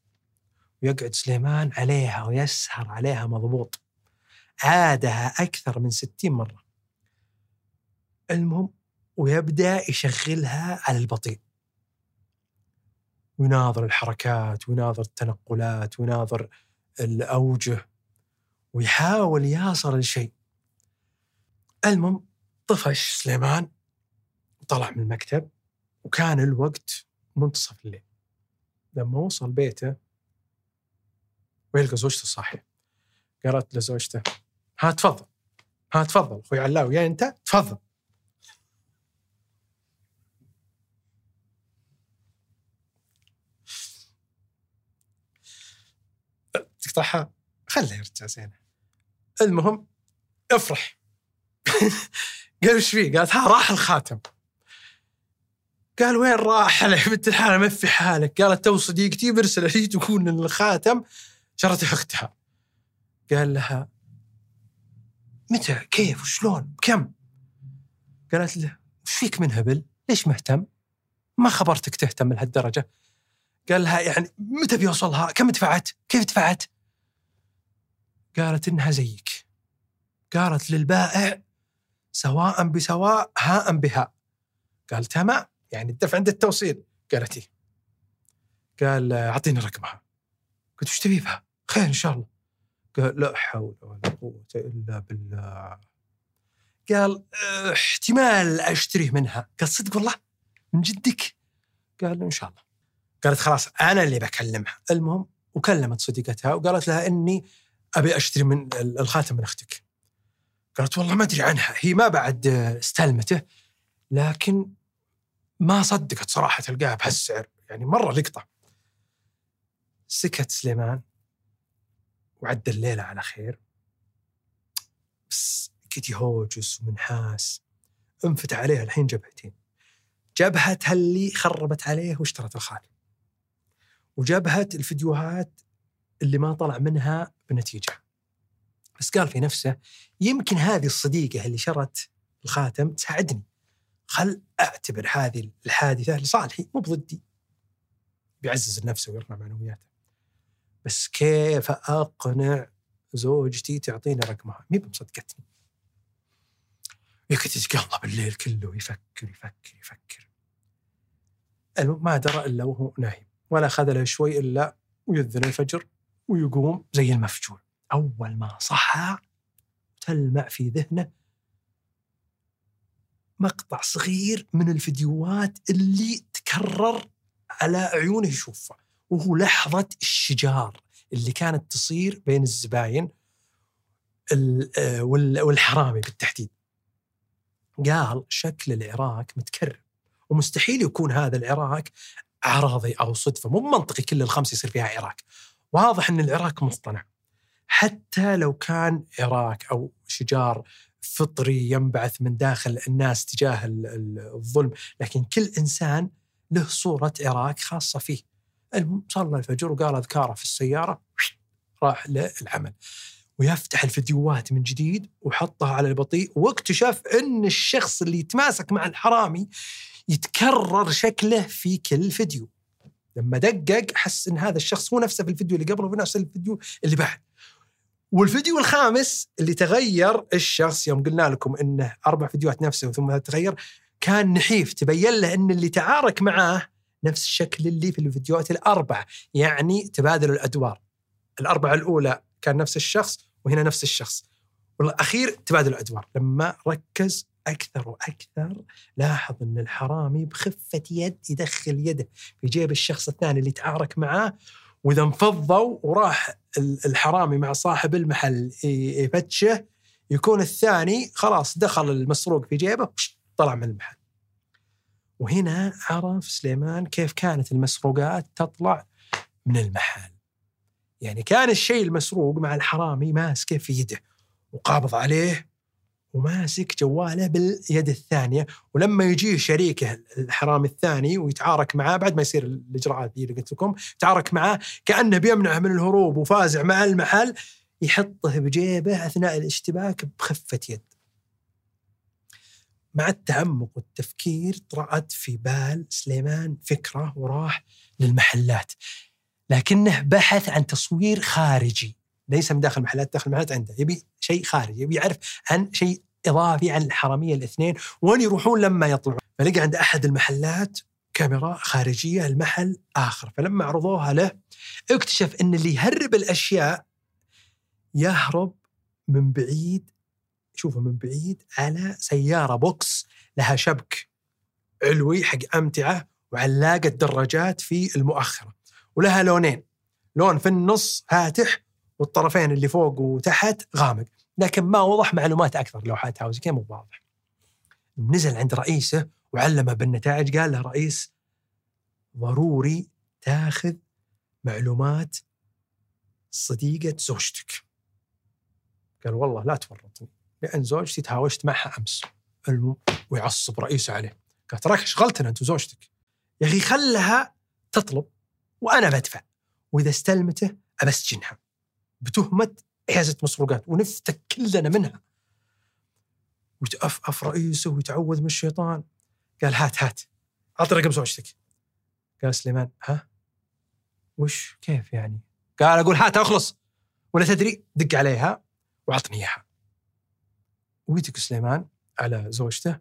Speaker 2: ويقعد سليمان عليها ويسهر عليها مضبوط. عادها أكثر من ستين مرة. المهم ويبدأ يشغلها على البطيء. ويناظر الحركات ويناظر التنقلات ويناظر الأوجه ويحاول يصل لشيء. المهم طفش سليمان وطلع من المكتب وكان الوقت منتصف الليل. لما وصل بيته ويلقى زوجته صاحية قالت لزوجته ها تفضل ها تفضل أخوي علاوي يا أنت تفضل. تقطعها خليه يرجع زينة. المهم افرح. قال إيش فيه؟ قالت ها راح الخاتم. قال وين راح؟ يا بنت الحلال ما في حالك. قالت تو صديقتي برسل لي تكون الخاتم شرته أختها. قال لها متى؟ كيف؟ وشلون؟ بكم؟ قالت له وش فيك من هبل ليش مهتم؟ ما خبرتك تهتم لهالدرجة. قال لها يعني متى بيوصلها؟ كم دفعت؟ كيف دفعت؟ قالت إنها زيك. قالت للبائع سواء بسواء هاء بهاء قال تمام يعني الدفع عند التوصيل. قالت إيه. قال أعطيني رقمها. قلت وش تبي بها؟ خير إن شاء الله. قال لا حول ولا قوة إلا بالله. قال احتمال أشتريه منها. قال صدق والله؟ من جدك؟ قال إن شاء الله. قالت خلاص أنا اللي بكلمها. المهم وكلمت صديقتها وقالت لها إني أبي أشتري من الخاتم من أختك. قالت والله ما أدري عنها. هي ما بعد استلمته لكن ما صدقت صراحة تلقاها بهالسعر. يعني مرة لقطة. سكت سليمان. وعدى الليلة على خير. بس كتي هوجس ومنحاس. انفتح عليها الحين جبهتين. جبهتها اللي خربت عليه واشترت الخاتم وجبهة الفيديوهات اللي ما طلع منها بنتيجة. بس قال في نفسه يمكن هذه الصديقة اللي شرت الخاتم تساعدني. خل أعتبر هذه الحادثة لصالحي مو بضدي. بيعزز نفسه ويرفع معنوياته. بس كيف أقنع زوجتي تعطيني رقمها؟ مي بمصدقتني. يقعد يتقلب الليل كله يفكر يفكر يفكر. ما درى إلا وهو نايم ولا أخذ له شوي إلا ويذن الفجر ويقوم زي المفجوع أول ما صحى تلمع في ذهنه مقطع صغير من الفيديوهات اللي تكرر على عيونه يشوفها. وهو لحظة الشجار اللي كانت تصير بين الزباين والحرامي بالتحديد. قال شكل العراك متكرر ومستحيل يكون هذا العراك عرضي أو صدفة مو منطقي كل الخمس يصير فيها عراك واضح إن العراك مصطنع. حتى لو كان عراك أو شجار فطري ينبعث من داخل الناس تجاه الظلم لكن كل إنسان له صورة عراك خاصة فيه. المهم صلى الفجر وقال أذكاره في السيارة راح للعمل. ويفتح الفيديوهات من جديد وحطها على البطيء واكتشف إن الشخص اللي يتماسك مع الحرامي يتكرر شكله في كل فيديو. لما دقق حس إن هذا الشخص هو نفسه في الفيديو اللي قبله ونفس الفيديو اللي بعد. والفيديو الخامس اللي تغير الشخص يوم قلنا لكم إنه أربع فيديوهات نفسه ثم تغير كان نحيف. تبين له إن اللي تعارك معاه نفس الشكل اللي في الفيديوهات الاربعه يعني تبادلوا الأدوار. الأربعة الأولى كان نفس الشخص وهنا نفس الشخص. والأخير تبادل الأدوار. لما ركز أكثر وأكثر لاحظ أن الحرامي بخفة يد يدخل يده في جيب الشخص الثاني اللي تعارك معاه وإذا انفضوا وراح الحرامي مع صاحب المحل يفتشه يكون الثاني خلاص دخل المسروق في جيبه طلع من المحل. وهنا عرف سليمان كيف كانت المسروقات تطلع من المحل يعني كان الشيء المسروق مع الحرامي ماسكه في يده وقابض عليه وماسك جواله باليد الثانية ولما يجيه شريكه الحرامي الثاني ويتعارك معاه بعد ما يصير الاجراءات دي اللي قلت لكم يتعارك معاه كأنه بيمنعه من الهروب وفازع مع المحل يحطه بجيبه أثناء الاشتباك بخفة يد. مع التعمق والتفكير طرأت في بال سليمان فكرة وراح للمحلات. لكنه بحث عن تصوير خارجي. ليس من داخل المحلات داخل المحلات عنده. يبي شيء خارجي يبي يعرف عن شيء إضافي عن الحرامية الاثنين. وين يروحون لما يطلعون فلقى عند أحد المحلات كاميرا خارجية المحل آخر. فلما عرضوها له اكتشف إن اللي يهرب الأشياء يهرب من بعيد شوفه من بعيد على سيارة بوكس لها شبك علوي حق أمتعة وعلاقة دراجات في المؤخرة ولها لونين لون في النص فاتح والطرفين اللي فوق وتحت غامق لكن ما وضح معلومات أكثر لوحات هاوس كيف مو واضح نزل عند رئيسه وعلمه بالنتائج قال له رئيس ضروري تاخذ معلومات صديقة زوجتك. قال والله لا تفرطني. لأن زوجتي تهاوشت معها المهم ويعصب رئيسه عليه. قال تراك شغلتنا أنت وزوجتك. يا أخي خلها تطلب وأنا بدفع. وإذا استلمته أبسجنها. بتهمة حيازة مسروقات. ونفتك كلنا منها. ويتأفأف رئيسه ويتعوذ من الشيطان. قال هات هات. أعطي رقم زوجتك. قال سليمان ها؟ وش؟ كيف يعني؟ قال أقول هات أخلص. ولا تدري؟ دق عليها وعطني إياها. ويدق سليمان على زوجته.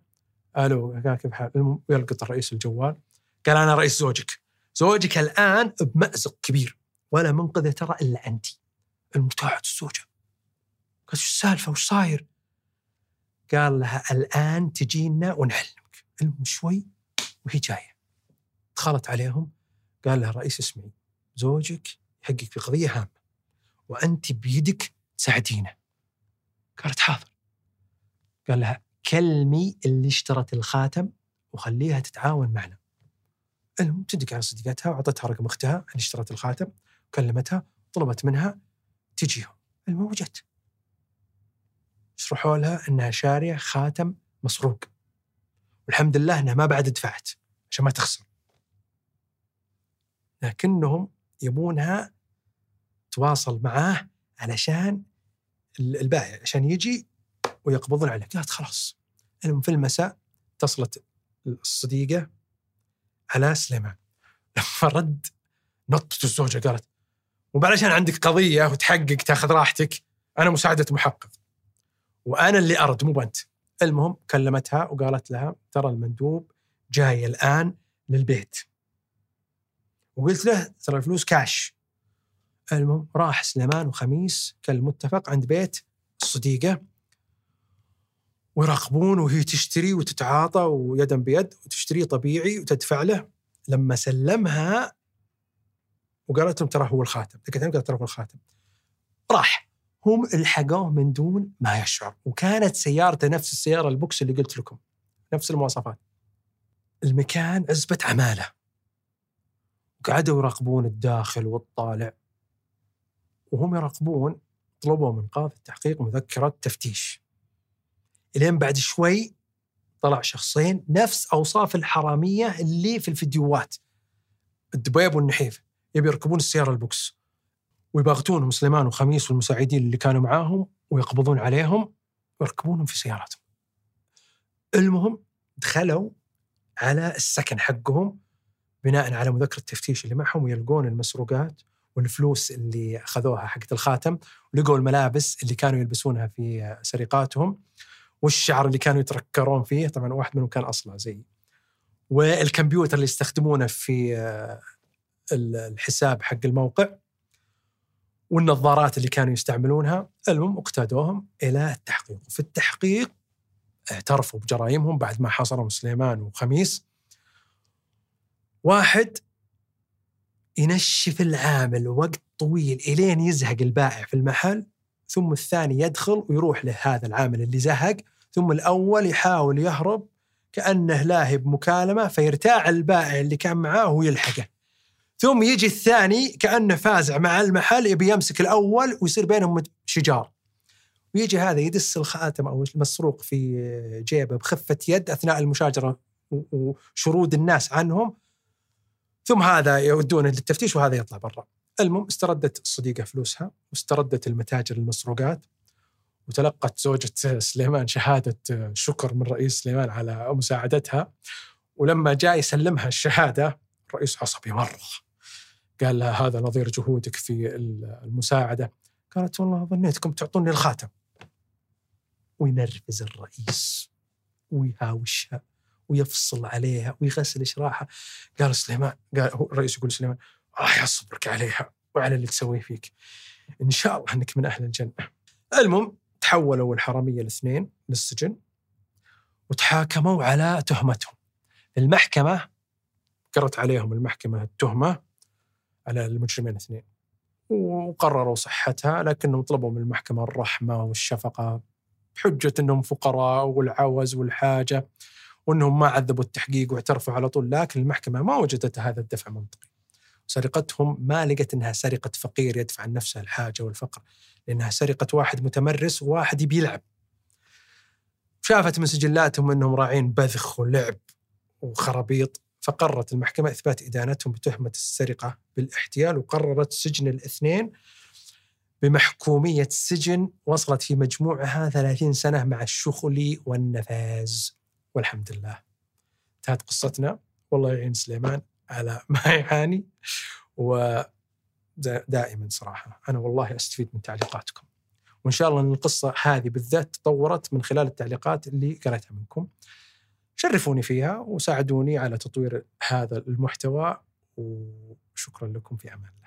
Speaker 2: ألو كيف حال المهم يلقط الرئيس الجوال. قال أنا رئيس زوجك. زوجك الآن بمأزق كبير ولا منقذة ترى إلا انت. المتاعد الزوجة. قالت شو السالفة؟ وش صاير؟ قال لها الآن تجينا ونعلمك المهم شوي وهي جاية. دخلت عليهم. قال لها الرئيس اسمعي زوجك يحقق في قضية هامة وانت بيدك تساعدينه. قالت حاضر. قال لها كلمي اللي اشترت الخاتم وخليها تتعاون معنا. المهم تدق على صديقتها وأعطتها رقم أختها اللي اشترت الخاتم كلمتها طلبت منها تجيهم. المهم شرحوا لها إنها شارية خاتم مسروق. والحمد لله إنها ما بعد دفعت عشان ما تخسر. لكنهم يبونها تواصل معاه علشان البائع عشان يجي ويقبضون عليه قالت خلاص. المهم في المساء اتصلت الصديقة على سليمان. لما رد نطت الزوجة قالت مو عندك قضية وتحقق تاخذ راحتك أنا مساعدة محقق. وأنا اللي أرد مو بنت المهم كلمتها وقالت لها ترى المندوب جاي الآن للبيت. وقلت له ترى الفلوس كاش المهم راح سليمان وخميس كالمتفق عند بيت الصديقة. ويراقبون وهي تشتري وتتعاطى ويدا بيد وتشتري طبيعي وتدفع له. لما سلمها وقالت لهم ترى هو الخاتم قالت ترى هو الخاتم. راح. هم الحقوه من دون ما يشعر. وكانت سيارته نفس السيارة البوكس اللي قلت لكم نفس المواصفات. المكان عزبة عمالة. وقعدوا يراقبون الداخل والطالع. وهم يراقبون طلبوا من قاضي التحقيق مذكرة تفتيش. إلين بعد شوي طلع شخصين نفس أوصاف الحرامية اللي في الفيديوهات. الدبيب والنحيف. يبي يركبون السيارة البوكس. ويباغتونهم سليمان وخميس والمساعدين اللي كانوا معاهم ويقبضون عليهم ويركبونهم في سياراتهم. المهم دخلوا على السكن حقهم بناء على مذكرة التفتيش اللي معهم ويلقون المسروقات والفلوس اللي أخذوها حقت الخاتم ولقوا الملابس اللي كانوا يلبسونها في سرقاتهم. والشعر اللي كانوا يتركرون فيه طبعا واحد منهم كان اصلع زي والكمبيوتر اللي يستخدمونه في آه، الحساب حق الموقع والنظارات اللي كانوا يستعملونها المهم اقتادوهم إلى التحقيق. وفي التحقيق اعترفوا بجرائمهم بعد ما حاصرهم سليمان وخميس. واحد ينشف العامل وقت طويل إلين يزهق البائع في المحل ثم الثاني يدخل ويروح لهذا العامل اللي زهق ثم الأول يحاول يهرب كأنه لاهي بمكالمة فيرتاع البائع اللي كان معاه ويلحقه. ثم يجي الثاني كأنه فازع مع المحل يبي يمسك الأول ويصير بينهم شجار. ويجي هذا يدس الخاتم أو المسروق في جيبه بخفة يد أثناء المشاجرة وشرود الناس عنهم. ثم هذا يودونه للتفتيش وهذا يطلع برا. المهم استردت الصديقه فلوسها واستردت المتاجر المسروقات. وتلقت زوجة سليمان شهادة شكر من رئيس سليمان على مساعدتها. ولما جاء يسلمها الشهادة الرئيس عصبي مرة. قال لها هذا نظير جهودك في المساعدة. قالت والله ظنيتكم تعطوني الخاتم. وينرفز الرئيس ويهاوشها ويفصل عليها ويغسل شراحها. قال سليمان قال هو الرئيس يقول سليمان الله يصبرك عليها وعلى اللي تسويه فيك. إن شاء الله إنك من أهل الجنة. المهم تحولوا الحرامية الاثنين للسجن وتحاكموا على تهمتهم المحكمة قرت عليهم المحكمة التهمة على المجرمين الاثنين وقرروا صحتها لكنهم طلبوا من المحكمة الرحمة والشفقة بحجة إنهم فقراء والعوز والحاجة وإنهم ما عذبوا التحقيق واعترفوا على طول لكن المحكمة ما وجدت هذا الدفع منطقي. سرقتهم ما لقت إنها سرقة فقير يدفع عن نفسه الحاجة والفقر لأنها سرقة واحد متمرس وواحد يبي يلعب. شافت من سجلاتهم إنهم راعين بذخ ولعب وخرابيط فقررت المحكمة إثبات إدانتهم بتهمة السرقة بالاحتيال وقررت سجن الاثنين بمحكومية سجن وصلت في مجموعها 30 سنة مع الشغل والنفاذ. والحمد لله انتهت قصتنا والله يعين سليمان على ما يعاني ودائما صراحة أنا والله أستفيد من تعليقاتكم. وإن شاء الله إن القصة هذه بالذات تطورت من خلال التعليقات اللي قريتها منكم. شرفوني فيها وساعدوني على تطوير هذا المحتوى وشكرا لكم في أمان الله.